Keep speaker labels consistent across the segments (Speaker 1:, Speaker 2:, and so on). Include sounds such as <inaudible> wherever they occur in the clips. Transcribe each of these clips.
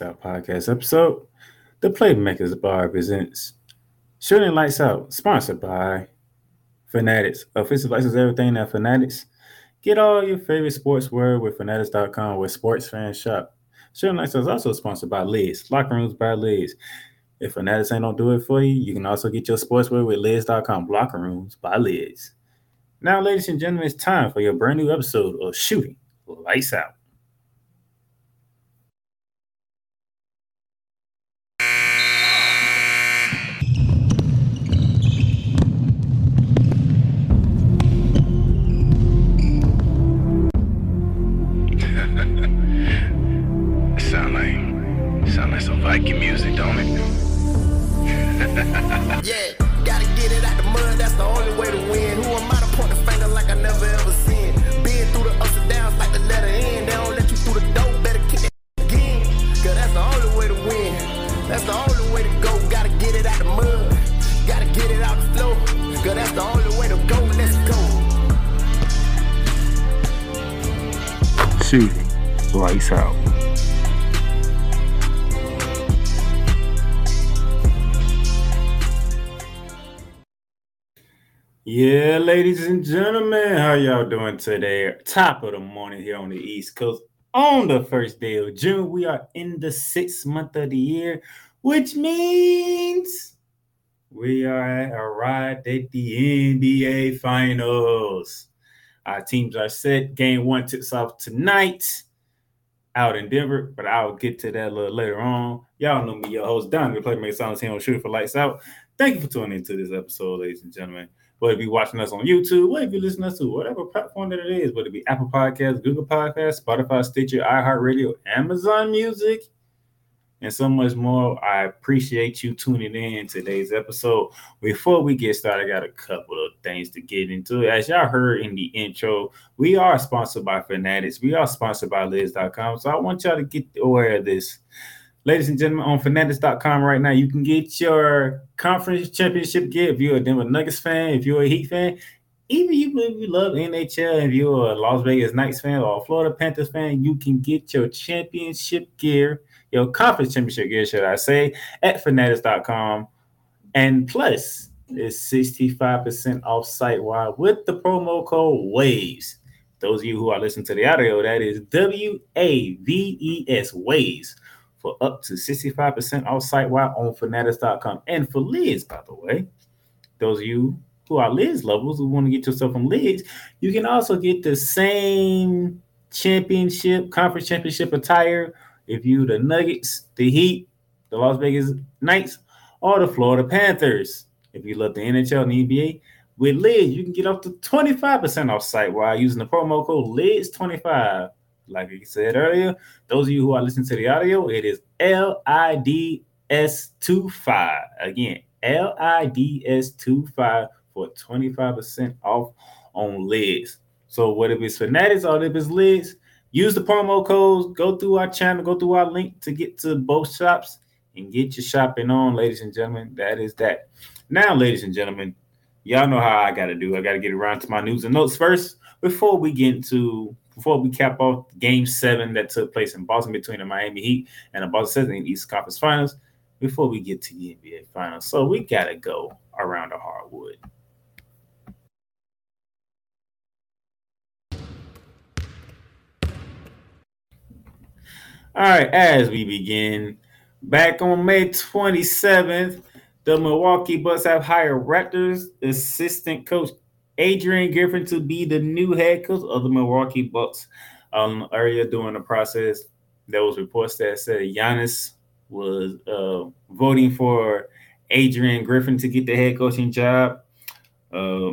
Speaker 1: Out podcast episode. The Playmakers Bar presents Shooting Lights Out, sponsored by Fanatics. Official license everything at Fanatics. Get all your favorite sportswear with Fanatics.com with sports fan shop. Shooting Lights Out is also sponsored by Lids, Locker Rooms by Lids. If Fanatics ain't don't do it for you, you can also get your sportswear with Lids.com, Locker Rooms by Lids. Now, ladies and gentlemen, it's time for your brand new episode of Shooting Lights Out.
Speaker 2: Yeah, gotta get it out the mud, that's the only way to win. Who am I to point the finger like I never ever seen? Been through the ups and downs like the letter N. They don't let you through the door, better kick that again. Cause that's the only way to win. That's the only way to go. Gotta get it out the mud, gotta get it out the flow. Cause that's the only way to go. Let's go.
Speaker 1: Shooting Lights Out. Yeah, ladies and gentlemen, how y'all doing today? Top of the morning here on the East Coast. On the first day of June, we are in the sixth month of the year, which means we are arrived at the NBA Finals. Our teams are set. Game one tips off tonight out in Denver, but I'll get to that a little later on. Y'all know me, your host, Don, the Playmaker Sounds here on Shooting for Lights Out. Thank you for tuning into this episode, ladies and gentlemen. Whether it be watching us on YouTube, whether be listening to to whatever platform that it is, whether it be Apple Podcasts, Google Podcasts, Spotify, Stitcher, iHeartRadio, Amazon Music, and so much more. I appreciate you tuning in today's episode. Before we get started, I got a couple of things to get into. As y'all heard in the intro, we are sponsored by Fanatics. We are sponsored by Lids.com. So I want y'all to get aware of this. Ladies and gentlemen, on Fanatics.com right now, you can get your conference championship gear if you're a Denver Nuggets fan, if you're a Heat fan, even if you love NHL, if you're a Las Vegas Knights fan or a Florida Panthers fan, you can get your championship gear, your conference championship gear, should I say, at Fanatics.com. And plus, it's 65% off site wide with the promo code WAVES. Those of you who are listening to the audio, that is W A V E S WAVES for up to 65% off site wide on fanatics.com. And for Lids, by the way, those of you who are Lids lovers who want to get yourself from Lids, you can also get the same championship, conference championship attire if you the Nuggets, the Heat, the Las Vegas Knights, or the Florida Panthers. If you love the NHL and the NBA, with Lids, you can get up to 25% off site while using the promo code LIDS25. Like I said earlier, those of you who are listening to the audio, it is L I D S 25. Again, L I D S 25 for 25% off on lids. So whether it's Fanatics or if it's lids, use the promo codes, go through our channel, go through our link to get to both shops and get your shopping on, ladies and gentlemen. That is that. Now, ladies and gentlemen, y'all know how I gotta do. I gotta get around to my news and notes first before we get into before we cap off game seven that took place in Boston between the Miami Heat and the Boston Celtics in the East Conference Finals, before we get to the NBA Finals. So we gotta go around the hardwood. All right, as we begin, back on May 27th, the Milwaukee Bucks have hired Raptors assistant coach Adrian Griffin to be the new head coach of the Milwaukee Bucks. Um, earlier during the process, there was reports that said Giannis was uh, voting for Adrian Griffin to get the head coaching job. Uh,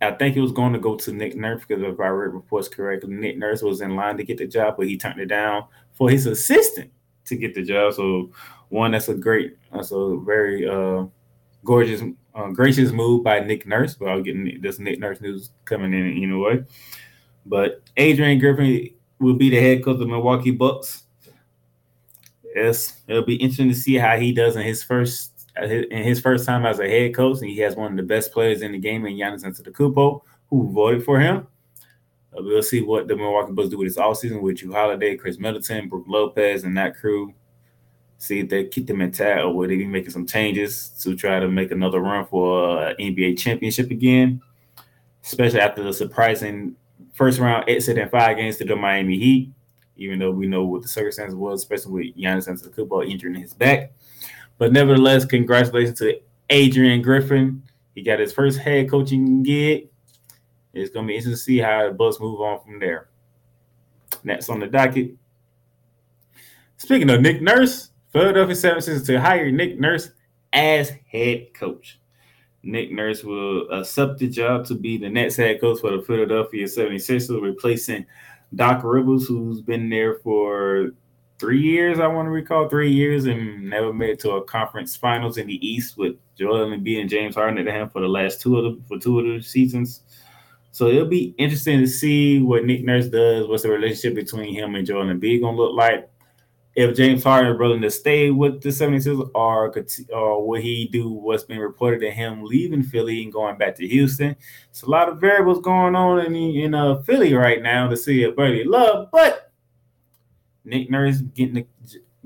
Speaker 1: I think it was going to go to Nick Nurse because if I read reports correctly, Nick Nurse was in line to get the job, but he turned it down for his assistant to get the job. So one, that's a great, that's a very uh, gorgeous, uh, gracious move by Nick Nurse. But I'll get this Nick Nurse news coming in anyway. But Adrian Griffin will be the head coach of the Milwaukee Bucks. Yes, it'll be interesting to see how he does in his first in his first time as a head coach, and he has one of the best players in the game in Giannis Antetokounmpo, who voted for him. Uh, we'll see what the Milwaukee Bucks do with this offseason with Jrue Holiday, Khris Middleton, Brook Lopez, and that crew. See if they keep them intact or will they be making some changes to try to make another run for uh, NBA championship again, especially after the surprising first round exit in five games to the Miami Heat, even though we know what the circumstances was, especially with Giannis Antetokounmpo injuring his back. But nevertheless, congratulations to Adrian Griffin. He got his first head coaching gig. It's going to be interesting to see how the Bucks move on from there. Next on the docket. Speaking of Nick Nurse, Philadelphia 76ers to hire Nick Nurse as head coach. Nick Nurse will accept the job to be the next head coach for the Philadelphia 76ers, replacing Doc Rivers, who's been there for three years, I want to recall, three years and never made it to a conference finals in the East with Joel Embiid and James Harden at the hand for the last two of the for two of the seasons. So it'll be interesting to see what Nick Nurse does. What's the relationship between him and Joel Embiid gonna look like? If James Harden is willing to stay with the 76ers or, or will he do what's been reported to him leaving Philly and going back to Houston. It's a lot of variables going on in, in uh, Philly right now to see if Buddy Love, but Nick Nurse getting the,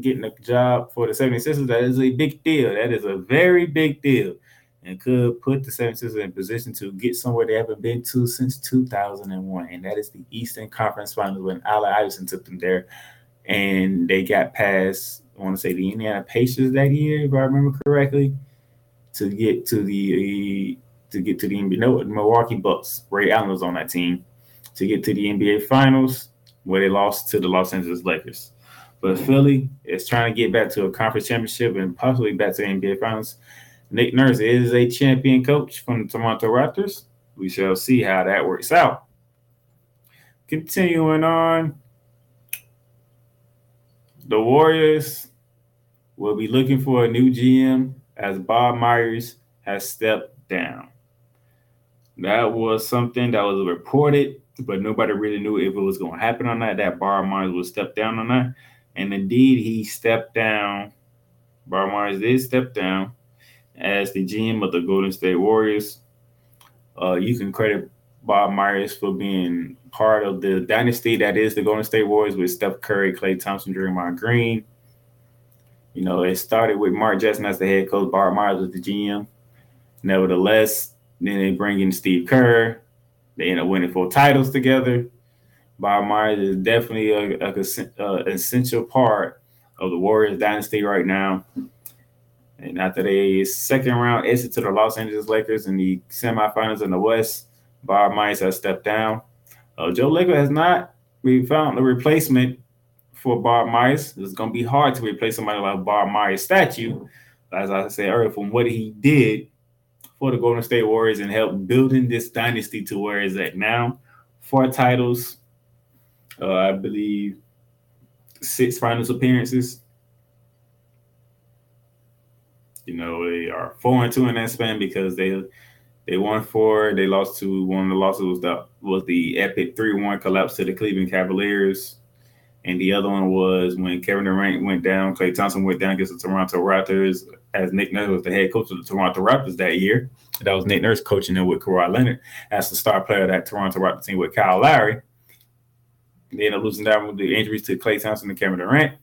Speaker 1: getting a job for the 76ers, that is a big deal. That is a very big deal and could put the 76ers in position to get somewhere they haven't been to since 2001, and that is the Eastern Conference Finals when Allen Iverson took them there and they got past I want to say the Indiana Pacers that year, if I remember correctly, to get to the to get to the NBA. No, Milwaukee Bucks. Ray Allen was on that team to get to the NBA Finals, where they lost to the Los Angeles Lakers. But Philly is trying to get back to a conference championship and possibly back to the NBA Finals. Nick Nurse is a champion coach from the Toronto Raptors. We shall see how that works out. Continuing on, the Warriors will be looking for a new GM as Bob Myers has stepped down. That was something that was reported, but nobody really knew if it was going to happen on that. That Bob Myers would step down on that, and indeed he stepped down. Bob Myers did step down as the GM of the Golden State Warriors. Uh, you can credit Bob Myers for being part of the dynasty that is the Golden State Warriors with Steph Curry, Klay Thompson, Draymond Green. You know, it started with Mark Jackson as the head coach, Bob Myers was the GM. Nevertheless, then they bring in Steve Kerr. They end up winning four titles together. Bob Myers is definitely a, a, a essential part of the Warriors dynasty right now. And after they second round exit to the Los Angeles Lakers in the semifinals in the West, Bob Myers has stepped down. Uh, Joe Lacob has not we found a replacement for Bob Myers. It's going to be hard to replace somebody like Bob Myers' statue, as I said earlier, from what he did for the Golden State Warriors and help building this dynasty to where it's at now. Four titles, uh, I believe, six finals appearances. You know, they are four and two in that span because they they won four. They lost two. one of the losses was the was the epic three one collapse to the Cleveland Cavaliers, and the other one was when Kevin Durant went down. Klay Thompson went down against the Toronto Raptors as Nick Nurse was the head coach of the Toronto Raptors that year. That was Nick Nurse coaching them with Kawhi Leonard as the star player of that Toronto Raptors team with Kyle Lowry. They ended up losing down with the injuries to Klay Thompson and Kevin Durant.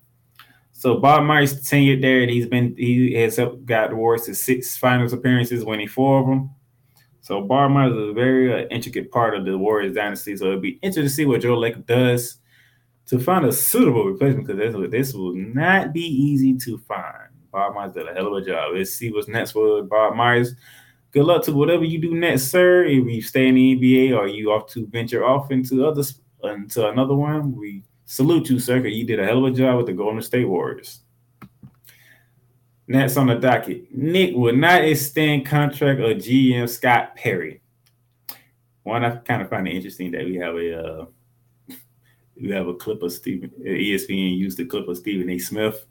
Speaker 1: So Bob Myers tenured there, and he's been he has got the Warriors to six finals appearances, winning four of them. So Bob Myers is a very uh, intricate part of the Warriors dynasty. So it'll be interesting to see what Joe Lacob does to find a suitable replacement because this, this will not be easy to find. Bob Myers did a hell of a job. Let's see what's next for Bob Myers. Good luck to whatever you do next, sir. If you stay in the NBA or you off to venture off into other into another one, we salute you, sir. Because you did a hell of a job with the Golden State Warriors. Next on the docket, Nick will not extend contract of GM Scott Perry. One, I kind of find it interesting that we have a uh, <laughs> we have a clip of Stephen ESPN used the clip of Stephen A. Smith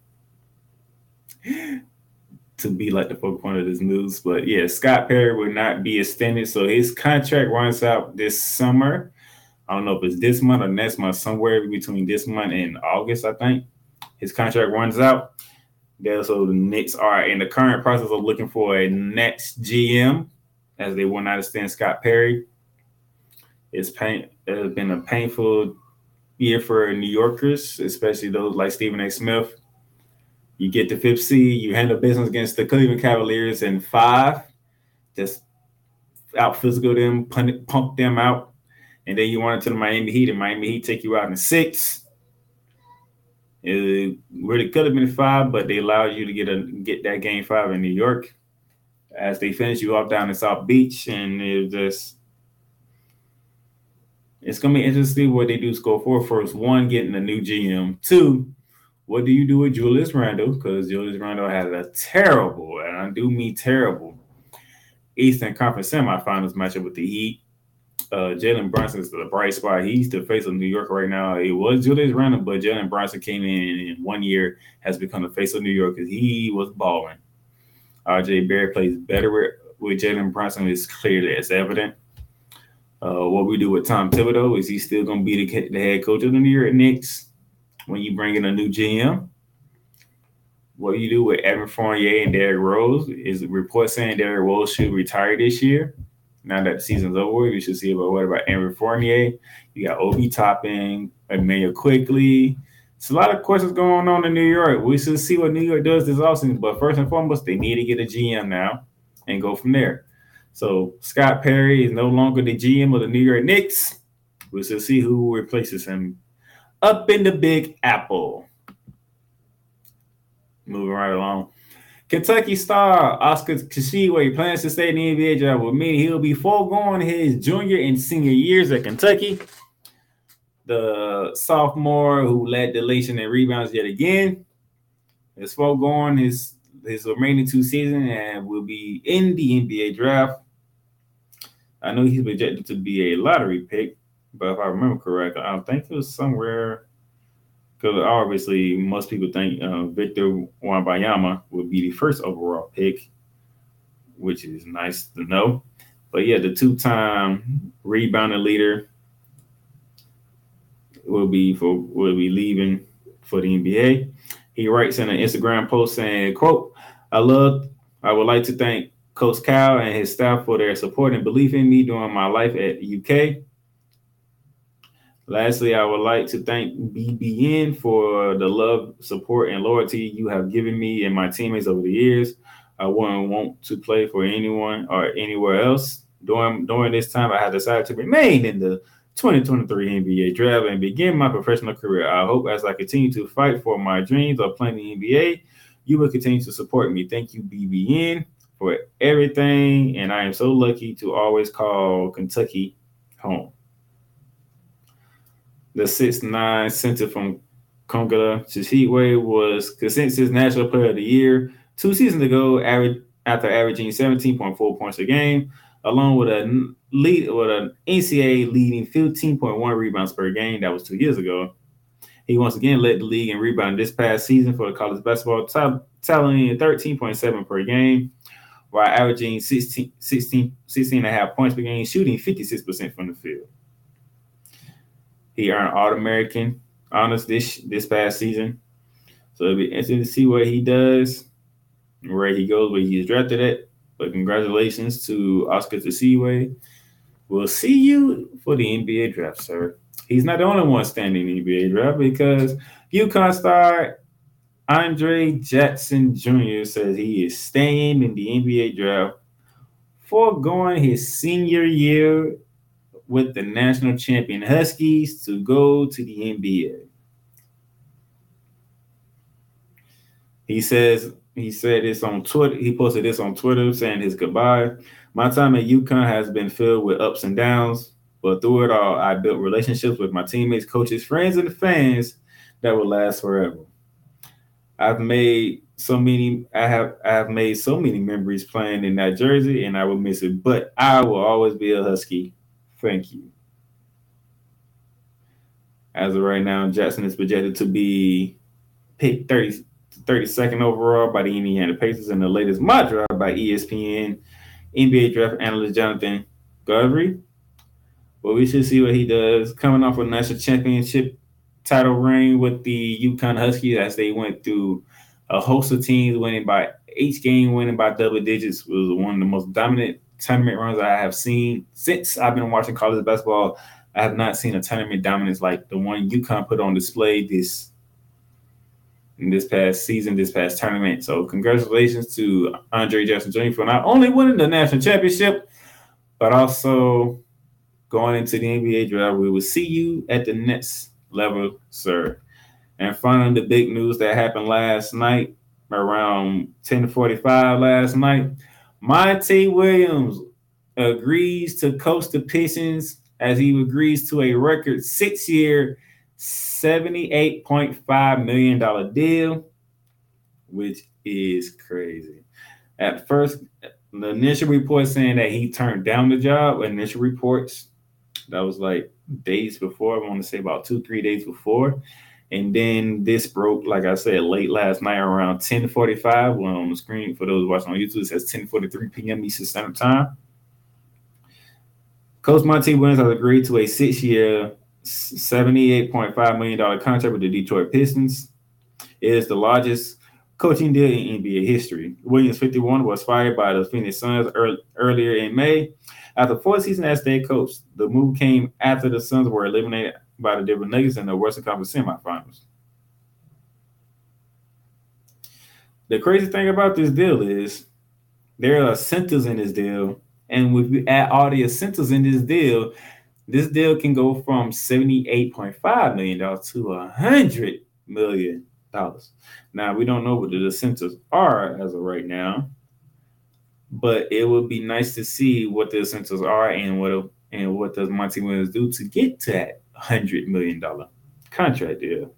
Speaker 1: <gasps> to be like the focal point of this news. But yeah, Scott Perry will not be extended, so his contract runs out this summer. I don't know if it's this month or next month, somewhere between this month and August, I think. His contract runs out. There, so the Knicks are in the current process of looking for a next GM, as they will not extend Scott Perry. It's pain. It's been a painful year for New Yorkers, especially those like Stephen A. Smith. You get the fifth seed, you handle business against the Cleveland Cavaliers in five, just out physical them, pump, them out, and then you run into the Miami Heat, and Miami Heat take you out in six. It really could have been five, but they allowed you to get a get that game five in New York. As they finish you off down in South Beach, and it just it's gonna be interesting what they do score for. First, one, getting a new GM. Two, what do you do with Julius Randle? Because Julius Randle had a terrible, and I do mean terrible, Eastern Conference semifinals matchup with the Heat. Uh, Jalen Brunson is the bright spot. He's the face of New York right now. It was Julius Randle, but Jalen Brunson came in in one year, has become the face of New York because he was balling. RJ Barrett plays better with, with Jalen Brunson is clearly it's evident. Uh, what we do with Tom Thibodeau is he still going to be the, the, head coach of the New York Knicks when you bring in a new GM. What you do with Evan Fournier and Derrick Rose is report saying Derrick Rose should retire this year. Now that the season's over, you should see about what about Evan Fournier? You got Obi Toppin, Immanuel Quickley. It's a lot of questions going on in New York. We should see what New York does this offseason. But first and foremost, they need to get a GM now and go from there. So Scott Perry is no longer the GM of the New York Knicks. We shall see who replaces him up in the Big Apple. Moving right along. Kentucky star Oscar Tshiebwe plans to stay in the NBA draft with me. He'll be foregoing his junior and senior years at Kentucky. The sophomore who led the nation in rebounds yet again is foregoing his his remaining two seasons and will be in the NBA draft. I know he's projected to be a lottery pick, but if I remember correctly, I think it was somewhere because obviously most people think uh, Victor Wembanyama would be the first overall pick, which is nice to know. But yeah, the two-time rebounding leader will be for will be leaving for the NBA. He writes in an Instagram post saying, "quote I love. I would like to thank Coach Cal and his staff for their support and belief in me during my life at UK. Lastly, I would like to thank BBN for the love, support, and loyalty you have given me and my teammates over the years. I wouldn't want to play for anyone or anywhere else. During during this time, I have decided to remain in the 2023 NBA draft and begin my professional career. I hope as I continue to fight for my dreams of playing the NBA, you will continue to support me. Thank you, BBN for everything, and I am so lucky to always call Kentucky home. The six nine center from Congo Tshiebwe was consensus National Player of the Year two seasons ago, after averaging 17.4 points a game, along with a lead with an NCAA leading 15.1 rebounds per game. That was two years ago. He once again led the league in rebound this past season for the college basketball, tallying 13.7 per game while averaging 16, 16, 16 and a half points per game, shooting 56% from the field. He earned All American honors this this past season. So it'll be interesting to see what he does, where he goes, where he's drafted at. But congratulations to Oscar Tshiebwe. We'll see you for the NBA draft, sir. He's not the only one standing in the NBA draft because UConn star Andre Jackson Jr. says he is staying in the NBA draft, foregoing his senior year with the national champion Huskies to go to the NBA. He says he said this on Twitter. He posted this on Twitter saying his goodbye. My time at UConn has been filled with ups and downs, but through it all, I built relationships with my teammates, coaches, friends, and fans that will last forever. I've made so many I have I have made so many memories playing in that jersey and I will miss it. But I will always be a Husky. Thank you. As of right now, Jackson is projected to be picked 30, 32nd overall by the Indiana Pacers in the latest mock draft by ESPN NBA draft analyst Jonathan Givony. But we should see what he does. Coming off a national championship title reign with the UConn Huskies as they went through a host of teams winning by each game winning by double digits was one of the most dominant tournament runs I have seen since I've been watching college basketball. I have not seen a tournament dominance like the one UConn put on display this in this past season, this past tournament. So congratulations to Andre Jackson Jr. for not only winning the national championship, but also going into the NBA draft. We will see you at the next level, sir. And finally, the big news that happened last night around 10:45 last night. Monty Williams agrees to coach the Pistons as he agrees to a record six-year, $78.5 million deal, which is crazy. At first, the initial report saying that he turned down the job, initial reports, that was like days before, I want to say about two, three days before. And then this broke, like I said, late last night around 1045. Well, on the screen for those watching on YouTube, it says 1043 p.m. Eastern Standard Time. Coach Monty Williams has agreed to a six-year, $78.5 million contract with the Detroit Pistons. It is the largest coaching deal in NBA history. Williams, 51, was fired by the Phoenix Suns early, earlier in May. After four seasons as their coach, the move came after the Suns were eliminated by the Denver Nuggets in the Western Conference semifinals. The crazy thing about this deal is there are centers in this deal, and if you add all the centers in this deal, this deal can go from $78.5 million to $100 million. Now, we don't know what the centers are as of right now, but it would be nice to see what the centers are and what and what does Monty Williams do to get to that hundred million dollar contract deal.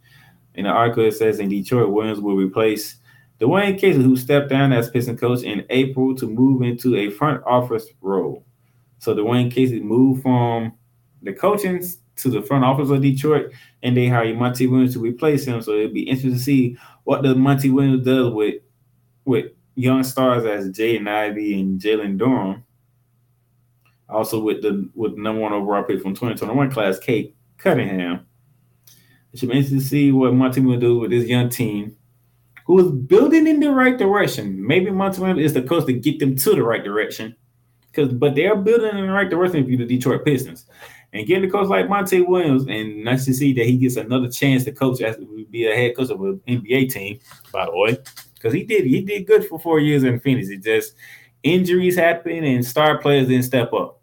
Speaker 1: In the article, it says in Detroit, Williams will replace Dwane Casey, who stepped down as Piston coach in April to move into a front office role. So Dwane Casey moved from the coaching to the front office of Detroit, and they hired Monty Williams to replace him. So it'll be interesting to see what the Monty Williams does with with young stars as Jaden Ivey and Jalen Duren. Also with the with number one overall pick from 2021 class, Cade Cunningham. It should be interesting to see what Monty will do with this young team who is building in the right direction. Maybe Monty is the coach to get them to the right direction. Because but they're building in the right direction for the Detroit Pistons. And getting a coach like Monty Williams, and nice to see that he gets another chance to coach as be a head coach of an NBA team, by the way. Because he did he did good for four years in Phoenix. It just injuries happen and star players didn't step up.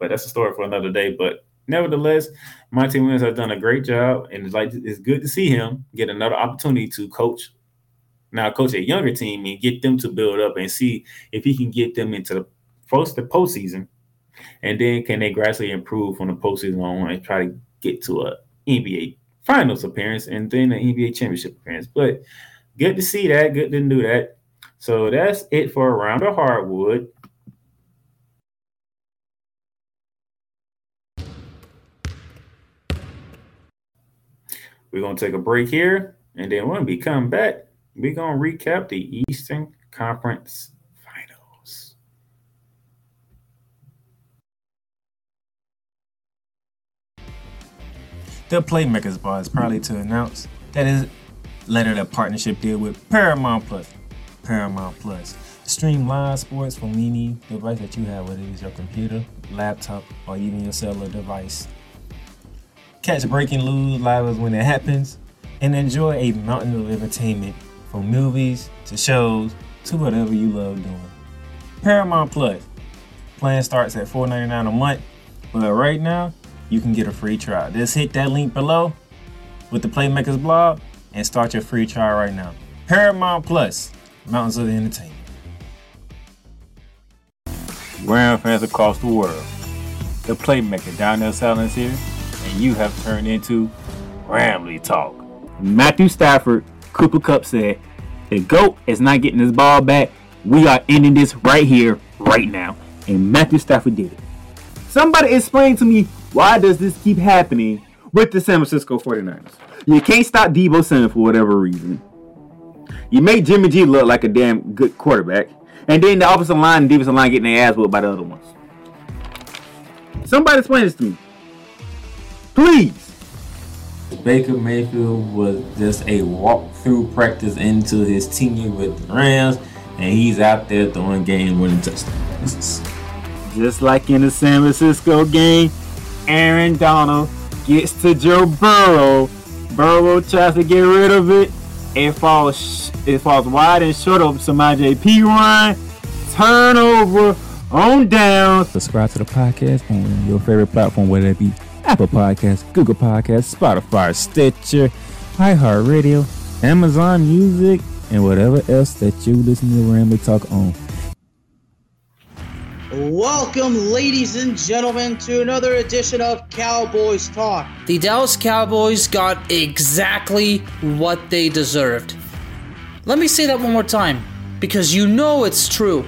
Speaker 1: But that's a story for another day. But nevertheless, Monty Williams has done a great job, and it's like it's good to see him get another opportunity to coach. Now, coach a younger team and get them to build up and see if he can get them into the first the postseason, and then can they gradually improve from the postseason on and try to get to a NBA Finals appearance and then an NBA championship appearance. But good to see that. Good to do that. So that's it for around the hardwood. We're gonna take a break here, and then when we come back, we're gonna recap the Eastern Conference Finals. The Playmakers Bar is proudly to announce that it lettered a partnership deal with Paramount Plus. Paramount Plus. Stream live sports from any device that you have, whether it's your computer, laptop, or even your cellular device. Catch breaking news live as when it happens, and enjoy a mountain of entertainment from movies to shows to whatever you love doing. Paramount Plus. Plan starts at $4.99 a month, but right now you can get a free trial. Just hit that link below with the Playmakers blog and start your free trial right now. Paramount Plus, Mountains of Entertainment. Ram fans across the world, the Playmaker Donnell Silence here, and you have turned into Ramble Talk. Matthew Stafford, Cooper Kupp said, The GOAT is not getting his ball back. We are ending this right here, right now. And Matthew Stafford did it. Somebody explain to me why does this keep happening with the San Francisco 49ers? You can't stop Deebo Samuel for whatever reason. You make Jimmy G look like a damn good quarterback. And then the offensive line and defensive line getting their ass whooped by the other ones. Somebody explain this to me. Please. Baker Mayfield was just a walk-through practice into his tenure with the Rams, and he's out there throwing game-winning touchdowns. just like in the San Francisco game, Aaron Donald gets to Joe Burrow. Burrow tries to get rid of it. It falls it falls wide and short of some IJP run. Turnover on down.
Speaker 3: Subscribe to the podcast on your favorite platform, whether it be Apple Podcasts, Google Podcasts, Spotify, Stitcher, iHeartRadio, Amazon Music, and whatever else that you listen to Ramble Talk on.
Speaker 4: Welcome, ladies and gentlemen, to another edition of Cowboys Talk. The Dallas Cowboys got exactly what they deserved. Let me say that one more time, because you know it's true.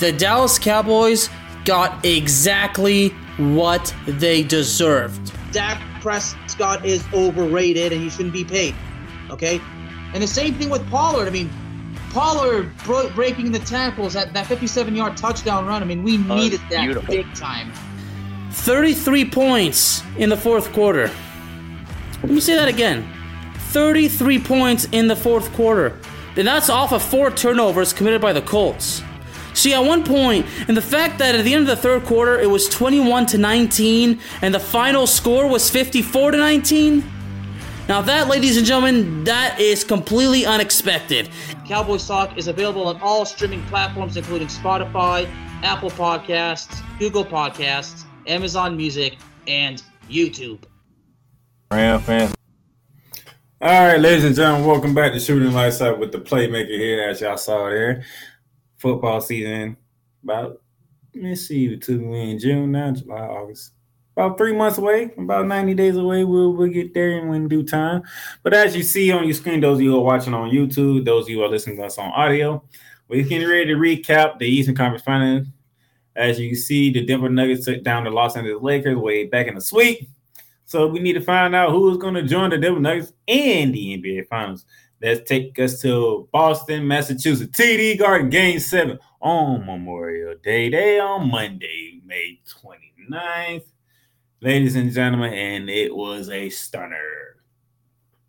Speaker 4: The Dallas Cowboys got exactly what they deserved. Dak Prescott is overrated and he shouldn't be paid. Okay? And the same thing with Pollard. I mean, Pollard bro- breaking the tackles at that 57 yard touchdown run. I mean, we needed that
Speaker 5: beautiful.
Speaker 4: big time. 33 points in the fourth quarter. Let me say that again 33 points in the fourth quarter. And that's off of four turnovers committed by the Colts. See, at one point, and the fact that at the end of the third quarter it was 21 to 19 and the final score was 54 to 19. Now, that, ladies and gentlemen, that is completely unexpected. Cowboys Talk is available on all streaming platforms, including Spotify, Apple Podcasts, Google Podcasts, Amazon Music, and YouTube.
Speaker 3: Ram fans.
Speaker 1: All right, ladies and gentlemen, welcome back to Shooting Lights Out with the Playmaker here, as y'all saw there. Football season about let's see, took we in June now, July, August. About three months away, about 90 days away. We'll we'll get there in when due time. But as you see on your screen, those of you who are watching on YouTube, those of you who are listening to us on audio, we're getting ready to recap the Eastern Conference Finals. As you see, the Denver Nuggets took down the Los Angeles Lakers way back in the sweep. So we need to find out who is going to join the Denver Nuggets in the NBA Finals. Let's take us to Boston, Massachusetts, TD Garden, Game 7 on Memorial Day. Day on Monday, May 29th. Ladies and gentlemen, and it was a stunner.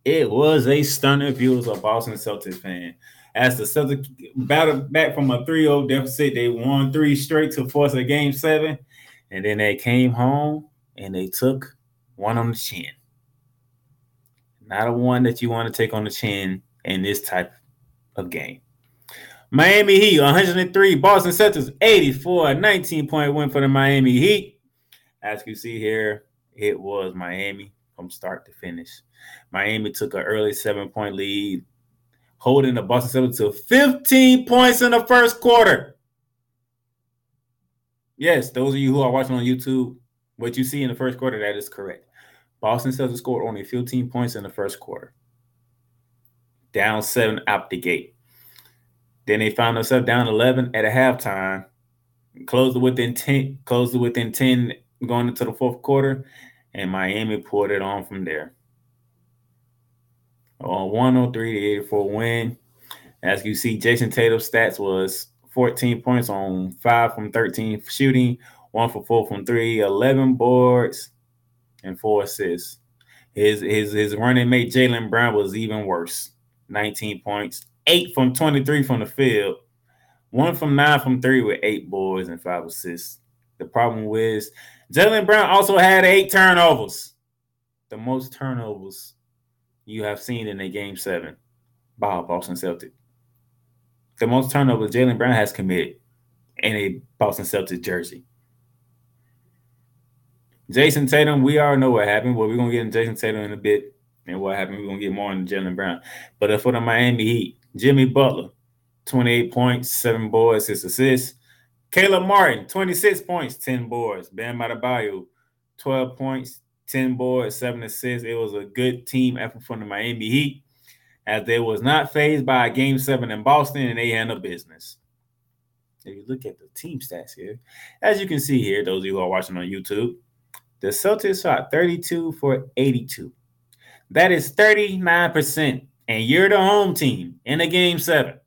Speaker 1: It was a stunner if you was a Boston Celtics fan. As the Celtics battled back from a 3-0 deficit, they won three straight to force a game seven. And then they came home and they took one on the chin. Not a one that you want to take on the chin in this type of game. Miami Heat 103, Boston Celtics 84, 19 point for the Miami Heat. As you see here, it was Miami from start to finish. Miami took an early seven point lead, holding the Boston Celtics to 15 points in the first quarter. Yes, those of you who are watching on YouTube, what you see in the first quarter, that is correct. Boston Celtics scored only 15 points in the first quarter. Down seven out the gate. Then they found themselves down 11 at a halftime. Closed it within 10, closed it within 10 going into the fourth quarter, and Miami pulled it on from there. On 103 to 84 win. As you see, Jayson Tatum's stats was 14 points on 5 from 13 shooting, 1 for 4 from 3, 11 boards, and 4 assists. His his his running mate Jaylen Brown was even worse. 19 points, 8 from 23 from the field, 1 from 9 from 3 with 8 boards and 5 assists. The problem was Jaylen Brown also had 8 turnovers. The most turnovers you have seen in a game 7 by Boston Celtic. The most turnovers Jaylen Brown has committed in a Boston Celtics jersey. Jayson Tatum, we already know what happened. Well, we're gonna get in Jayson Tatum in a bit, and what happened. We're gonna get more on Jaylen Brown. But uh, for the Miami Heat, Jimmy Butler, 28 points, seven boards, six assists. Caleb Martin, 26 points, 10 boards. Bam Adebayo, 12 points, 10 boards, seven assists. It was a good team effort from the Miami Heat, as they was not fazed by a game seven in Boston, and they handled business. If you look at the team stats here, as you can see here, those of you who are watching on YouTube, the Celtics shot 32 for 82. That is 39%. And you're the home team in a game seven.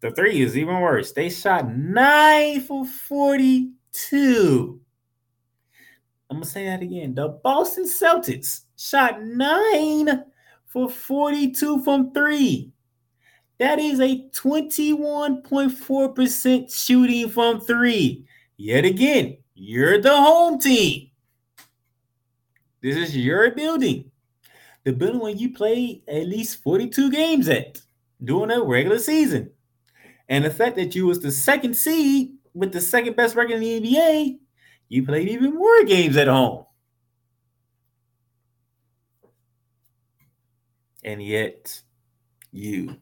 Speaker 1: The three is even worse. They shot nine for 42. I'm going to say that again. The Boston Celtics shot nine for 42 from three. That is a 21.4% shooting from three. Yet again, you're the home team. This is your building. The building where you played at least 42 games at during a regular season. And the fact that you was the second seed with the second best record in the NBA, you played even more games at home. And yet you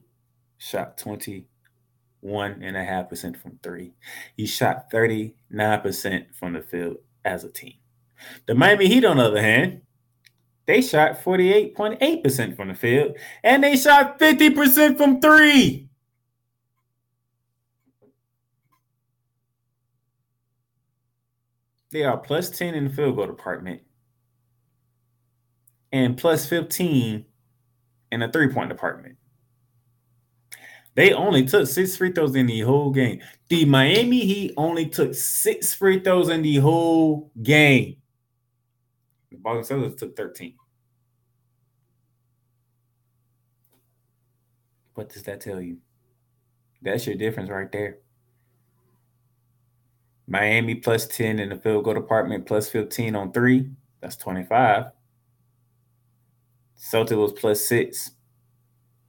Speaker 1: shot 21.5% from three. You shot 39% from the field as a team. The Miami Heat, on the other hand, they shot 48.8% from the field and they shot 50% from three. They are plus 10 in the field goal department and plus 15 in the three point department. They only took six free throws in the whole game. The Miami Heat only took six free throws in the whole game. The Boston Celtics took 13. What does that tell you? That's your difference right there. Miami plus 10 in the field goal department, plus 15 on three. That's 25. Celtic was plus six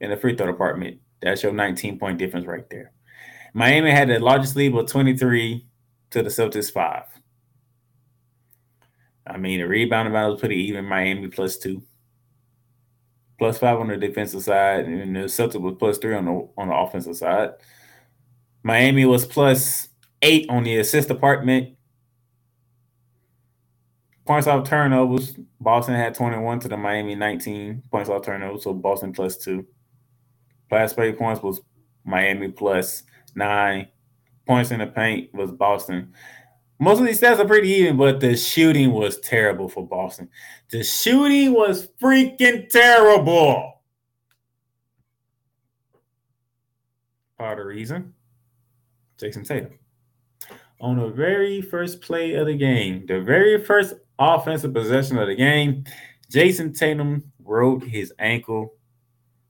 Speaker 1: in the free throw department. That's your 19 point difference right there. Miami had the largest lead with 23 to the Celtics five. I mean, the rebound amount was pretty even. Miami plus two, plus five on the defensive side, and the Celtics was plus three on the on the offensive side. Miami was plus eight on the assist department. Points off turnovers. Boston had 21 to the Miami 19 points off turnovers, so Boston plus two. Fast break points was Miami plus nine. Points in the paint was Boston. Most of these stats are pretty even, but the shooting was terrible for Boston. The shooting was freaking terrible. Part of reason, Jayson Tatum. On the very first play of the game, the very first offensive possession of the game, Jayson Tatum rolled his ankle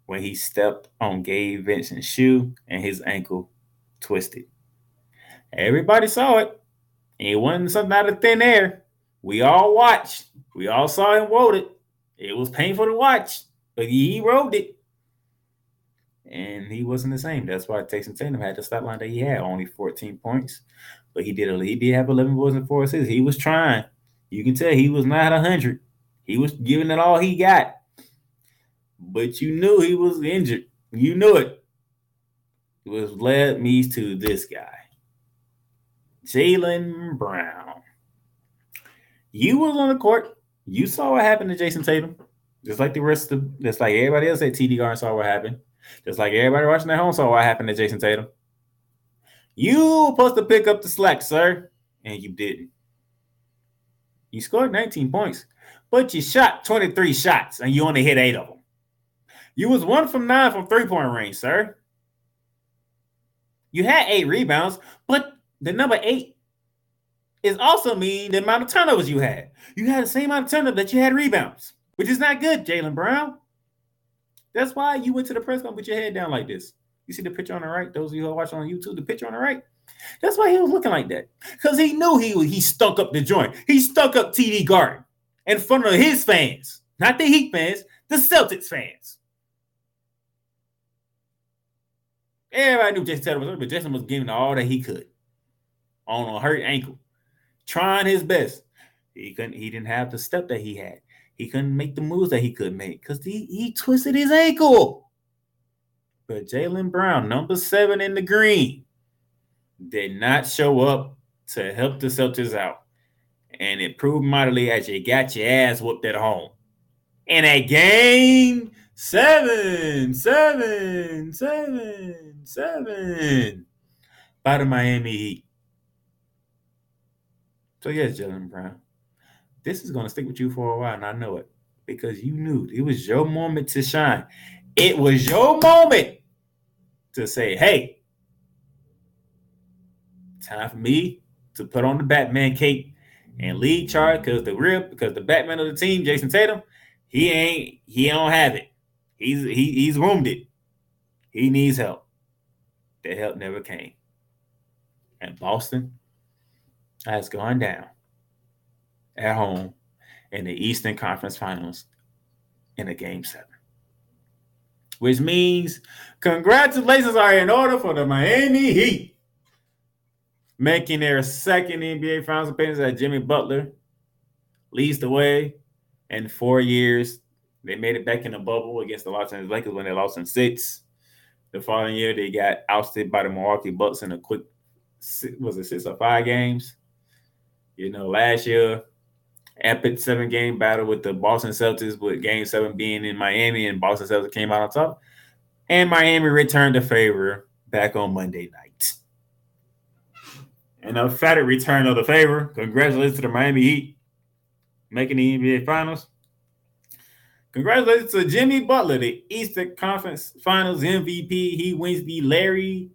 Speaker 1: when he stepped on Gabe Vincent's shoe and his ankle twisted. Everybody saw it. It wasn't something out of thin air. We all watched. We all saw him roll it. It was painful to watch, but he rolled it. And he wasn't the same. That's why Jayson Tatum had the stat line that he had, only 14 points. But he did he did have 11 boards and four assists. He was trying. You can tell he was not 100. He was giving it all he got but you knew he was injured. You knew it. It was led me to this guy, Jaylen Brown. You was on the court. You saw what happened to Jayson Tatum, just like the rest of, just like everybody else at TD Garden saw what happened. Just like everybody watching at home saw what happened to Jayson Tatum. You were supposed to pick up the slack, sir, and you didn't. You scored 19 points, but you shot 23 shots and you only hit eight of them. You was one from nine from three point range, sir. You had eight rebounds, but the number eight is also mean the amount of turnovers you had. You had the same amount of turnovers that you had rebounds, which is not good, Jaylen Brown. That's why you went to the press conference with your head down like this. You see the picture on the right? Those of you who are watching on YouTube, the picture on the right. That's why he was looking like that. Because he knew he he stunk up the joint. He stunk up TD Garden in front of his fans, not the Heat fans, the Celtics fans. Everybody knew Tatum was but Jayson was giving all that he could on a hurt ankle, trying his best. He couldn't. He didn't have the step that he had. He couldn't make the moves that he could make because he, he twisted his ankle. But Jaylen Brown, number seven in the green, did not show up to help the Celtics out. And it proved mightily as you got your ass whooped at home. In a game seven, seven, seven, seven by the Miami Heat. So yes, Jaylen Brown, this is to stick with you for a while, and I know it because you knew it was your moment to shine. It was your moment to say, "Hey, time for me to put on the Batman cape and lead charge." Because the real, because the Batman of the team, Jayson Tatum, he ain't, he don't have it. He's he, he's wounded. He needs help. The help never came. And Boston, has gone down at home in the Eastern Conference Finals in a game seven. Which means congratulations are in order for the Miami Heat, making their second NBA Finals appearance as Jimmy Butler leads the way in four years. They made it back in the bubble against the Los Angeles Lakers when they lost in six. The following year, they got ousted by the Milwaukee Bucks in a quick, was it six or five games? You know, last year, epic seven game battle with the Boston Celtics, with game seven being in Miami, and Boston Celtics came out on top. And Miami returned the favor back on Monday night. And a fatted return of the favor. Congratulations to the Miami Heat making the NBA Finals. Congratulations to Jimmy Butler, the Eastern Conference Finals MVP. He wins the Larry,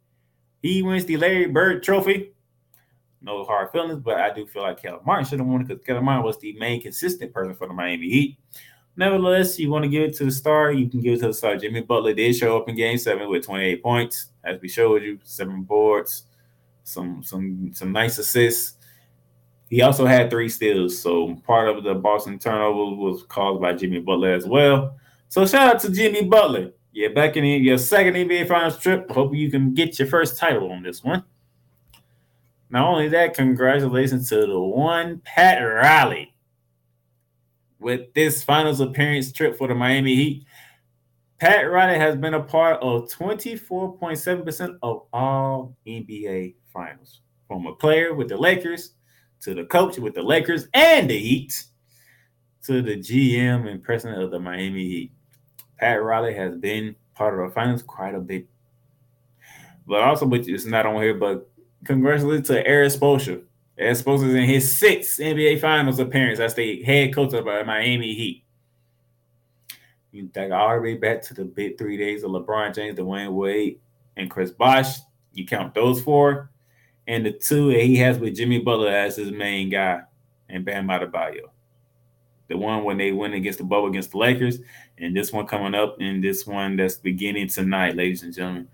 Speaker 1: he wins the Larry Bird Trophy. No hard feelings, but I do feel like Caleb Martin should have won because Caleb Martin was the main consistent person for the Miami Heat. Nevertheless, you want to give it to the star, you can give it to the star. Jimmy Butler did show up in game seven with 28 points, as we showed you, seven boards, some some some nice assists. He also had three steals, so part of the Boston turnover was caused by Jimmy Butler as well. So shout out to Jimmy Butler. Yeah, back in your second NBA Finals trip. Hope you can get your first title on this one. Not only that, congratulations to the one Pat Riley with this finals appearance trip for the Miami Heat. Pat Riley has been a part of 24.7% of all NBA finals. From a player with the Lakers to the coach with the Lakers and the Heat to the GM and president of the Miami Heat. Pat Riley has been part of the finals quite a bit. But also, which is not on here, but congratulations to Erik Spoelstra. Erik Spoelstra is in his sixth NBA Finals appearance as the head coach of the Miami Heat. You think all the way back to the big three days of LeBron James, Dwyane Wade, and Chris Bosh. You count those four and the two that he has with Jimmy Butler as his main guy and Bam Adebayo. The one when they win against the bubble against the Lakers, and this one coming up, and this one that's beginning tonight, ladies and gentlemen.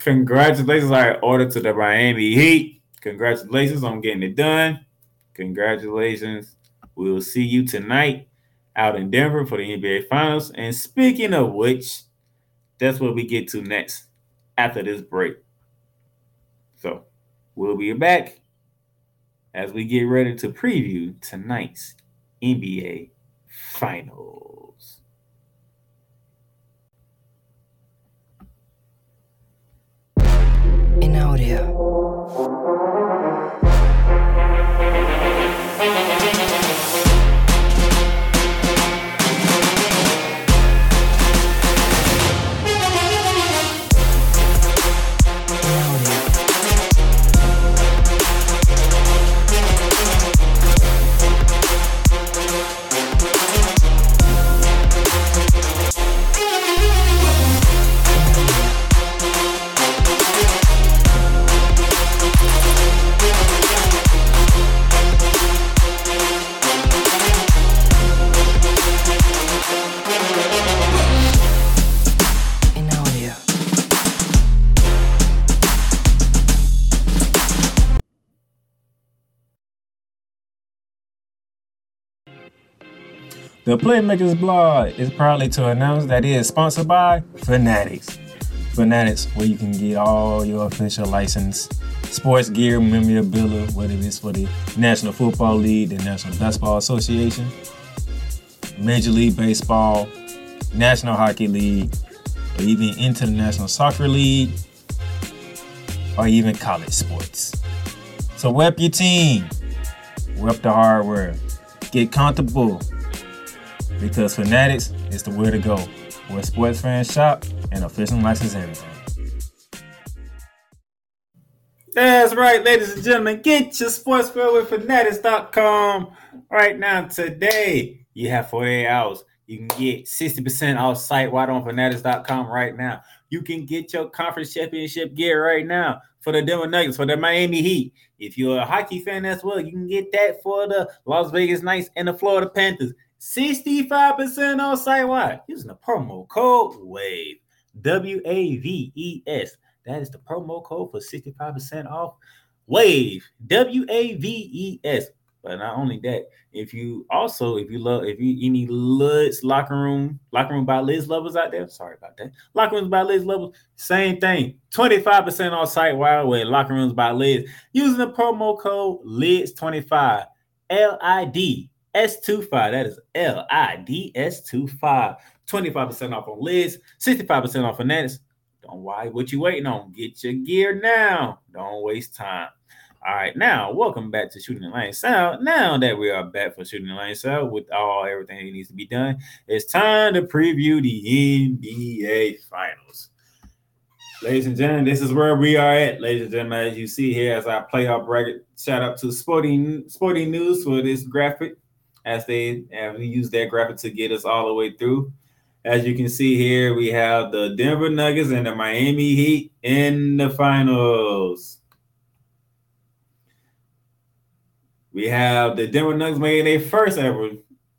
Speaker 1: Congratulations I ordered to the Miami Heat. Congratulations on getting it done. Congratulations. We will see you tonight out in Denver for the NBA Finals. And speaking of which, that's what we get to next after this break. So We'll be back as we get ready to preview tonight's NBA Finals. The Playmakers blog is proudly to announce that it is sponsored by Fanatics. Fanatics, where you can get all your official license, sports gear, memorabilia, whether it's for the National Football League, the National Basketball Association, Major League Baseball, National Hockey League, or even International Soccer League, or even college sports. So rep your team, rep the hardware, get comfortable because Fanatics is the way to go, where sports fans shop and official license everything. That's right, ladies and gentlemen. Get your sports feel with fanatics.com right now. Today, you have 48 hours. You can get 60% off site wide on fanatics.com right now. You can get your conference championship gear right now for the Denver Nuggets, for the Miami Heat. If you're a hockey fan as well, you can get that for the Las Vegas Knights and the Florida Panthers. 65% on site wide using the promo code WAVE. W A V E S. That is the promo code for 65% off Wave, W A V E S. But not only that, if you also if you love if you any Lids locker room locker room by Lids lovers out there, sorry about that. Locker rooms by Lids lovers, same thing. 25% off site wide with locker rooms by Lids using the promo code LIDS25 L I D S25. That is L I D S25. 25% off on Lids, 65% off on that. Don't worry what you waiting on. Get your gear now. Don't waste time. All right, now welcome back to Shooting Lights Out. Now that we are back for Shooting Lights Out with all everything that needs to be done, it's time to preview the NBA Finals. Ladies and gentlemen, this is where we are at. Ladies and gentlemen, as you see here, as our bracket, shout out to Sporting Sporting News for this graphic, as they have used that graphic to get us all the way through. As you can see here, we have the Denver Nuggets and the Miami Heat in the finals. We have the Denver Nuggets making their first ever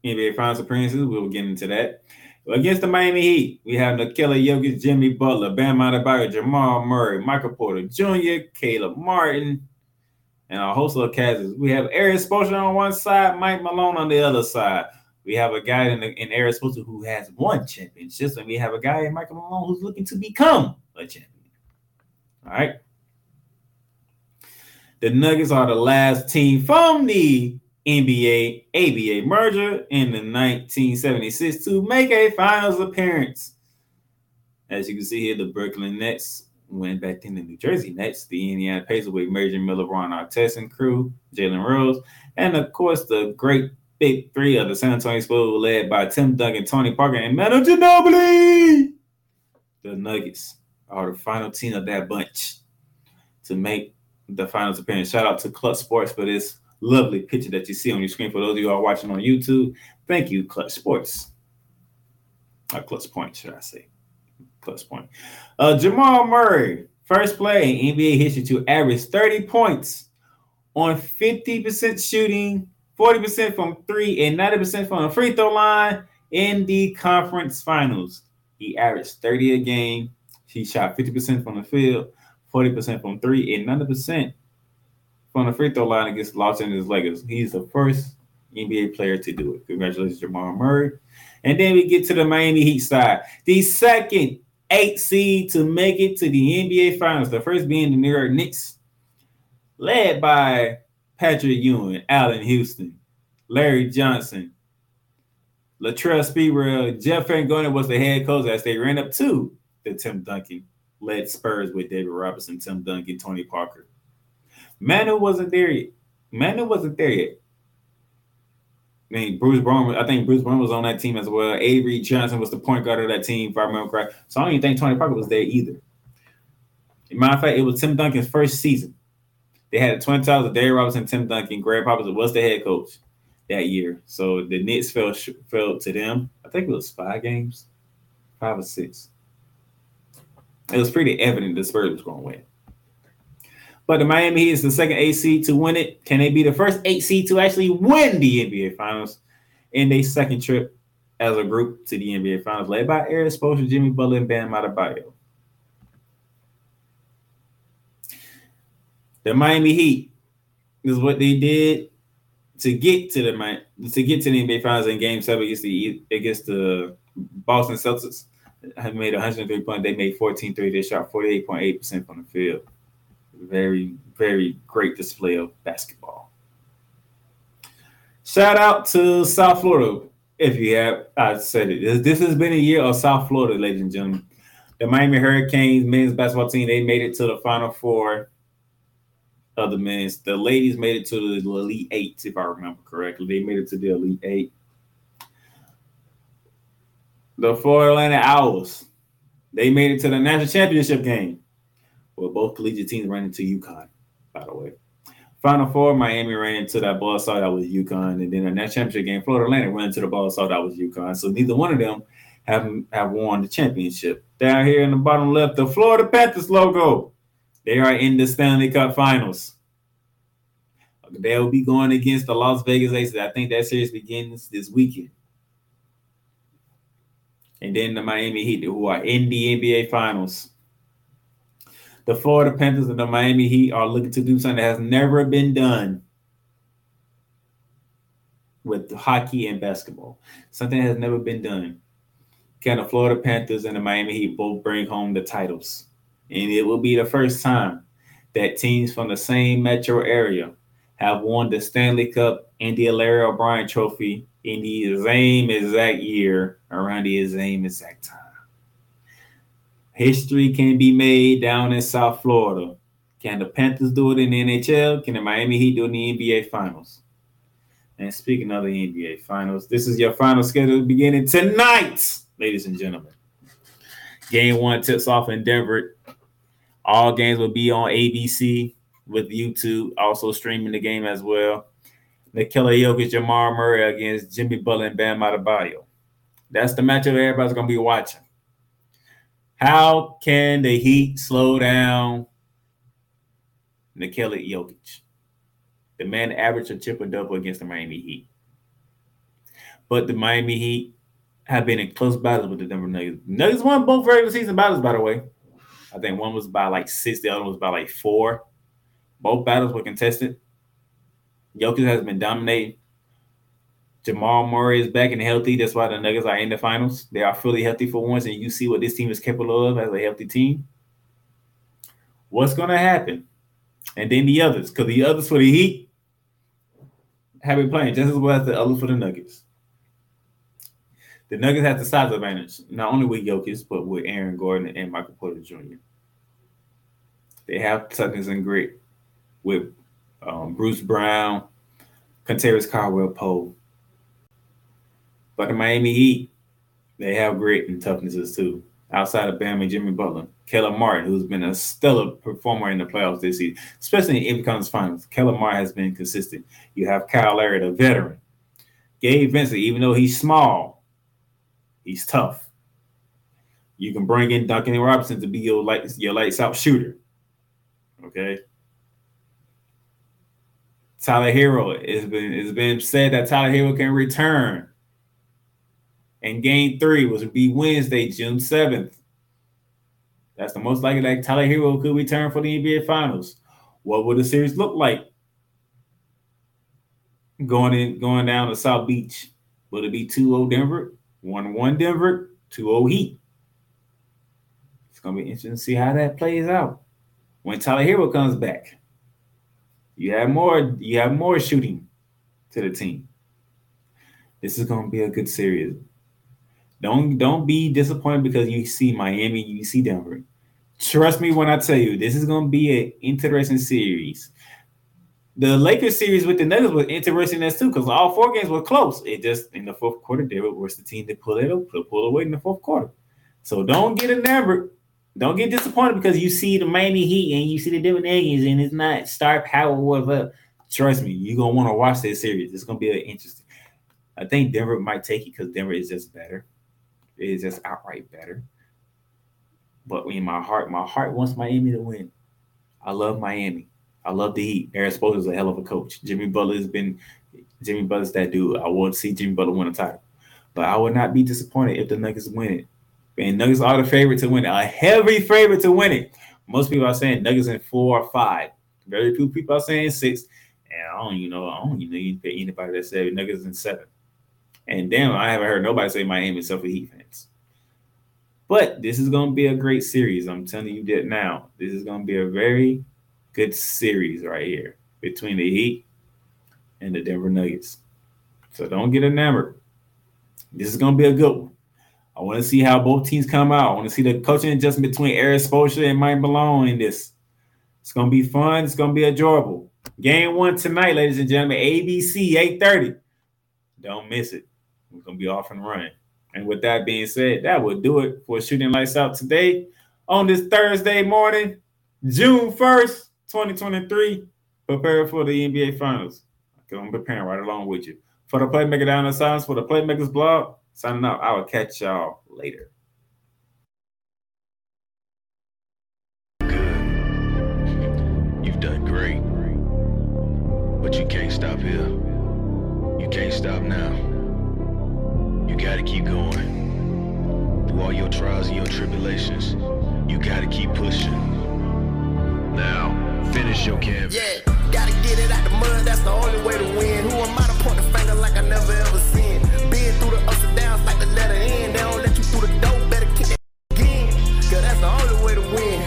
Speaker 1: NBA Finals appearances. We'll get into that. Against the Miami Heat, we have Nikola Jokic, Jimmy Butler, Bam Adebayo, Jamal Murray, Michael Porter Jr., Caleb Martin, and a host of cats. We have Erik Spoelstra on one side, Mike Malone on the other side. We have a guy in, the, in Erik Spoelstra who has won championships, and we have a guy in Michael Malone who's looking to become a champion. All right. The Nuggets are the last team from the NBA ABA merger in the 1976 to make a finals appearance. As you can see here, the Brooklyn Nets went back in the New Jersey Nets, the Indiana Pacers with Reggie Miller, Ron Artest and crew, Jalen Rose, and of course the great big three of the San Antonio Spurs led by Tim Duncan, Tony Parker, and Manu Ginobili. The Nuggets are the final team of that bunch to make the finals appearance. Shout out to Clutch Sports for this lovely picture that you see on your screen. For those of you who are watching on YouTube, thank you, Clutch Sports. Or Clutch Point, should I say? Clutch Point. Uh, Jamal Murray, first play in NBA history to average 30 points on 50% shooting, 40% from three, and 90% from the free throw line in the conference finals. He averaged 30 a game. He shot 50% from the field, 40% from three, and 90% from the free throw line against Los Angeles Lakers. He's the first NBA player to do it. Congratulations, Jamal Murray. And then we get to the Miami Heat side. The second eight seed to make it to the NBA Finals. The first being the New York Knicks, led by Patrick Ewing, Allan Houston, Larry Johnson, Latrell Sprewell, Jeff Van Gundy was the head coach as they ran up to the Tim Duncan led Spurs with David Robinson, Tim Duncan, Tony Parker. Manu wasn't there yet. Manu wasn't there yet. I mean, Bruce Brown, I think Bruce Brown was on that team as well. Avery Johnson was the point guard of that team, if I remember. So I don't even think Tony Parker was there either. Matter of fact, it was Tim Duncan's first season. They had the twin towers of David Robinson, Tim Duncan, Gregg Popovich was the head coach that year. So the Knicks fell fell to them. I think it was five games, five or six. It was pretty evident the Spurs was going to win. But the Miami Heat is the second AC to win it. Can they be the first AC to actually win the NBA Finals in their second trip as a group to the NBA Finals, led by Erik Spoelstra, Jimmy Butler, and Bam Adebayo? The Miami Heat is what they did to get to the to get to the NBA Finals in Game Seven against the against the Boston Celtics. Have made 103 points. They made 14 three. They shot 48.8 percent from the field very, very great display of basketball. Shout out to South Florida. If you have, I said it. This has been a year of South Florida, ladies and gentlemen. The Miami Hurricanes men's basketball team, they made it to the final four of the men's. The ladies made it to the Elite Eight, if I remember correctly. They made it to the Elite Eight. The Florida Atlantic Owls, they made it to the national championship game. Well, both collegiate teams ran into UConn, by the way. Final four, Miami ran into that ball saw that was UConn, and then in that championship game, Florida Atlantic ran into the ball saw that was UConn. So neither one of them have have won the championship. Down here in the bottom left, the Florida Panthers logo. They are in the Stanley Cup Finals. They'll be going against the Las Vegas Aces. I think that series begins this weekend. And then the Miami Heat, who are in the NBA Finals. The Florida Panthers and the Miami Heat are looking to do something that has never been done with hockey and basketball. Something that has never been done. Can the Florida Panthers and the Miami Heat both bring home the titles? And it will be the first time that teams from the same metro area have won the Stanley Cup and the Larry O'Brien Trophy in the same exact year around the same exact time. History can be made down in South Florida. Can the Panthers do it in the NHL? Can the Miami Heat do it in the NBA Finals? And speaking of the NBA Finals, this is your final schedule beginning tonight, ladies and gentlemen. Game one tips off in Denver. All games will be on ABC with YouTube, also streaming the game as well. Nikola Jokic, Jamal Murray against Jimmy Butler and Bam Adebayo. That's the matchup everybody's going to be watching. How can the Heat slow down Nikola Jokic? The man averaged a triple double against the Miami Heat. But the Miami Heat have been in close battles with the Denver Nuggets. Nuggets won both regular season battles, by the way. I think one was by like six, the other was by like four. Both battles were contested. Jokic has been dominating. Jamal Murray is back and healthy. That's why the Nuggets are in the finals. They are fully healthy for once, and you see what this team is capable of as a healthy team. What's going to happen? And then the others, because the others for the Heat have been playing just as well as the others for the Nuggets. The Nuggets have the size advantage, not only with Jokic, but with Aaron Gordon and Michael Porter Jr. They have toughness and grit with um, Bruce Brown, Kentavious Caldwell Pope. But the Miami Heat, they have grit and toughnesses too. Outside of Bam and Jimmy Butler, Caleb Martin, who's been a stellar performer in the playoffs this season, especially in the Conference Finals. Caleb Martin has been consistent. You have Kyle Lowry, the veteran. Gabe Vincent, even though he's small, he's tough. You can bring in Duncan Robinson to be your light, your lights out shooter. Okay. Tyler Herro. It's been it's been said that Tyler Herro can return. And game three was be Wednesday, June 7th. That's the most likely that Tyler Herro could return for the NBA Finals. What would the series look like? Going in, going down to South Beach. Will it be 2-0 Denver? 1-1 Denver, 2-0 Heat. It's gonna be interesting to see how that plays out when Tyler Herro comes back. You have more. You have more shooting to the team. This is to be a good series. Don't don't be disappointed because you see Miami, you see Denver. Trust me when I tell you, this is going to be an interesting series. The Lakers series with the Nuggets was interesting as too because all four games were close. It just in the fourth quarter, they were the team that pull it up, pull away in the fourth quarter. So don't get enamored don't get disappointed because you see the Miami Heat and you see the Denver Nuggets and it's not star power whatever. Trust me, you're gonna want to watch this series. It's gonna be interesting. I think Denver might take it because Denver is just better. Is just outright better. But in my heart, my heart wants Miami to win. I love Miami. I love the Heat. Erik Spoelstra is a hell of a coach. Jimmy Butler has been Jimmy Butler's that dude. I want to see Jimmy Butler win a title. But I would not be disappointed if the Nuggets win it. And Nuggets are the favorite to win it, a heavy favorite to win it. Most people are saying Nuggets in four or five. Very few people are saying six. And I don't, you know, I don't, you know, you anybody that said Nuggets in seven. And damn, I haven't heard nobody say Miami except for Heat fans. But this is going to be a great series. I'm telling you that now. This is going to be a very good series right here between the Heat and the Denver Nuggets. So don't get enamored. This is going to be a good one. I want to see how both teams come out. I want to see the coaching adjustment between Erik Spoelstra and Mike Malone in this. It's gonna be fun. It's gonna be enjoyable. Game one tonight, ladies and gentlemen. ABC 8:30. Don't miss it. We're gonna be off and running. And with that being said, that will do it for shooting lights out today on this Thursday morning, June 1st, 2023. Prepare for the NBA Finals. I'm preparing right along with you. For the Playmaker Down the Silence, for the Playmakers blog, Signing out. I will catch y'all later.
Speaker 6: Good. You've done great. But you can't stop here. You can't stop now. You gotta keep going. Through all your trials and your tribulations, you gotta keep pushing. show, Kev.
Speaker 2: Yeah, gotta get it out the mud, that's the only way to win. Who am I to point the finger like I never ever seen? Been through the ups and downs like the letter N. They don't let you through the door, better kick that again. Cause that's the only way to win.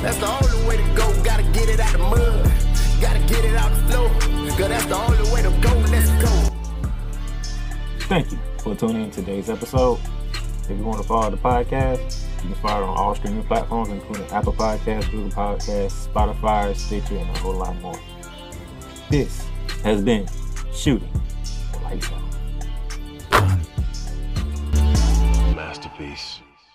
Speaker 2: That's the only way to go. Gotta get it out the mud. Gotta get it out the flow. Cause that's the only way to go. Let's go.
Speaker 1: Thank you for tuning in today's episode. If you want to follow the podcast, you can follow it on all streaming platforms, including Apple Podcasts, Google Podcasts, Spotify, Stitcher, and a whole lot more. This has been Shooting Lights Out.
Speaker 6: Masterpiece.